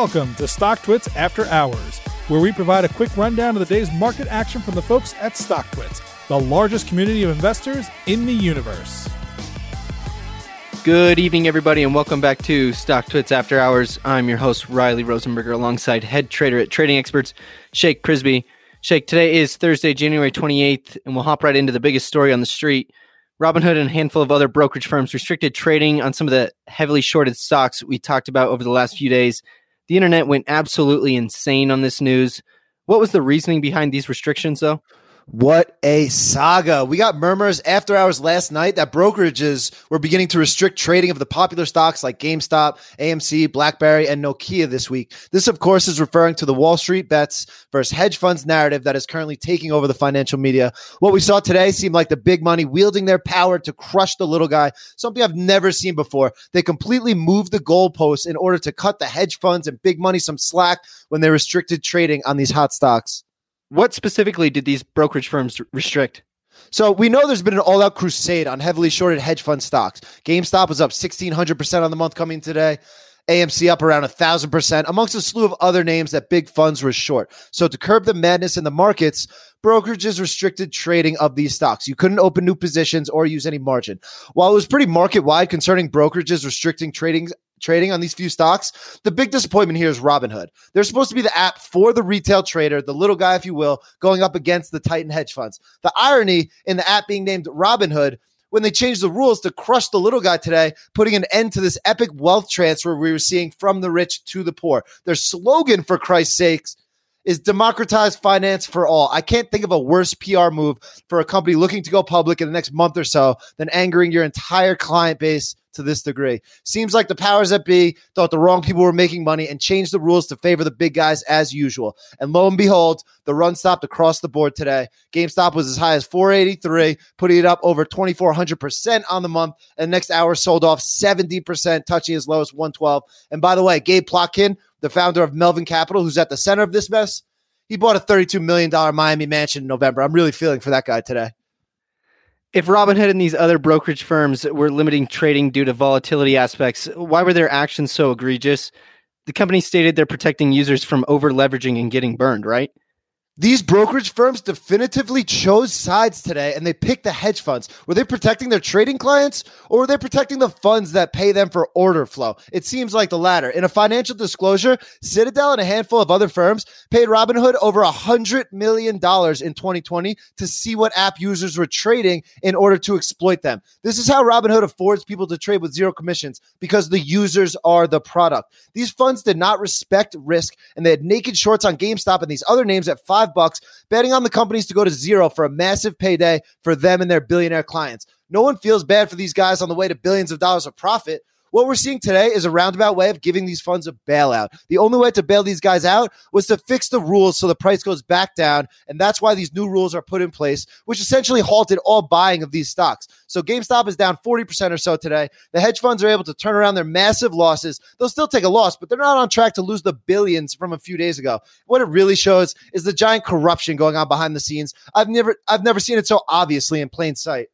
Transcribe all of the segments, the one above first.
Welcome to StockTwits After Hours, where we provide a quick rundown of the day's market action from the folks at StockTwits, the largest community of investors in the universe. Good evening, everybody, and welcome back to StockTwits After Hours. I'm your host, Riley Rosenberger, alongside head trader at Trading Experts, Shake Prisby. Shake, today is Thursday, January 28th, and we'll hop right into the biggest story on the street. Robinhood and a handful of other brokerage firms restricted trading on some of the heavily shorted stocks we talked about over the last few days. The internet went absolutely insane on this news. What was the reasoning behind these restrictions, though? What a saga. We got murmurs after hours last night that brokerages were beginning to restrict trading of the popular stocks like GameStop, AMC, BlackBerry, and Nokia this week. This, of course, is referring to the Wall Street bets versus hedge funds narrative that is currently taking over the financial media. What we saw today seemed like the big money wielding their power to crush the little guy, something I've never seen before. They completely moved the goalposts in order to cut the hedge funds and big money some slack when they restricted trading on these hot stocks. What specifically did these brokerage firms restrict? So we know there's been an all-out crusade on heavily shorted hedge fund stocks. GameStop was up 1600% on the month coming today. AMC up around a thousand percent, amongst a slew of other names that big funds were short. So to curb the madness in the markets, brokerages restricted trading of these stocks. You couldn't open new positions or use any margin. While it was pretty market wide concerning brokerages restricting trading trading on these few stocks. The big disappointment here is Robinhood. They're supposed to be the app for the retail trader, the little guy, if you will, going up against the Titan hedge funds. The irony in the app being named Robinhood when they changed the rules to crush the little guy today, putting an end to this epic wealth transfer we were seeing from the rich to the poor. Their slogan, for Christ's sakes, is democratize finance for all. I can't think of a worse PR move for a company looking to go public in the next month or so than angering your entire client base to this degree. Seems like the powers that be thought the wrong people were making money and changed the rules to favor the big guys as usual. And lo and behold, the run stopped across the board today. GameStop was as high as 483, putting it up over 2,400% on the month. And next hour sold off 70%, touching as low as 112. And by the way, Gabe Plotkin, the founder of Melvin Capital, who's at the center of this mess, he bought a $32 million Miami mansion in November. I'm really feeling for that guy today. If Robinhood and these other brokerage firms were limiting trading due to volatility aspects, why were their actions so egregious? The company stated they're protecting users from over leveraging and getting burned, right? These brokerage firms definitively chose sides today and they picked the hedge funds. Were they protecting their trading clients or were they protecting the funds that pay them for order flow? It seems like the latter. In a financial disclosure, Citadel and a handful of other firms paid Robinhood over a $100 million in 2020 to see what app users were trading in order to exploit them. This is how Robinhood affords people to trade with zero commissions because the users are the product. These funds did not respect risk and they had naked shorts on GameStop and these other names at five five bucks, betting on the companies to go to zero for a massive payday for them and their billionaire clients. No one feels bad for these guys on the way to billions of dollars of profit. What we're seeing today is a roundabout way of giving these funds a bailout. The only way to bail these guys out was to fix the rules so the price goes back down. And that's why these new rules are put in place, which essentially halted all buying of these stocks. So GameStop is down 40% or so today. The hedge funds are able to turn around their massive losses. They'll still take a loss, but they're not on track to lose the billions from a few days ago. What it really shows is the giant corruption going on behind the scenes. I've never I've never seen it so obviously in plain sight.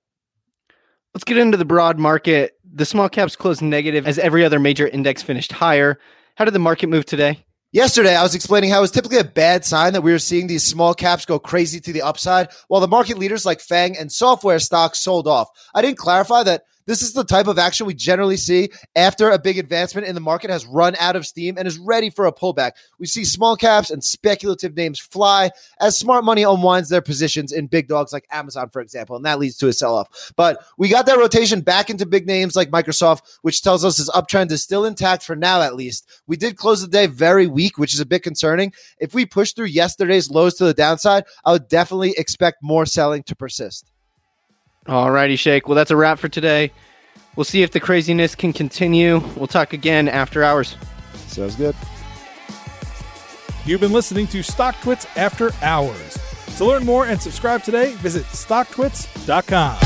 Let's get into the broad market. The small caps closed negative as every other major index finished higher. How did the market move today? Yesterday, I was explaining how it was typically a bad sign that we were seeing these small caps go crazy to the upside, while the market leaders like FANG and software stocks sold off. I didn't clarify that this is the type of action we generally see after a big advancement in the market has run out of steam and is ready for a pullback. We see small caps and speculative names fly as smart money unwinds their positions in big dogs like Amazon, for example, and that leads to a sell off. But we got that rotation back into big names like Microsoft, which tells us this uptrend is still intact for now, at least. We did close the day very weak, which is a bit concerning. If we push through yesterday's lows to the downside, I would definitely expect more selling to persist. All righty, Shake. Well, that's a wrap for today. We'll see if the craziness can continue. We'll talk again after hours. Sounds good. You've been listening to StockTwits After Hours. To learn more and subscribe today, visit StockTwits.com.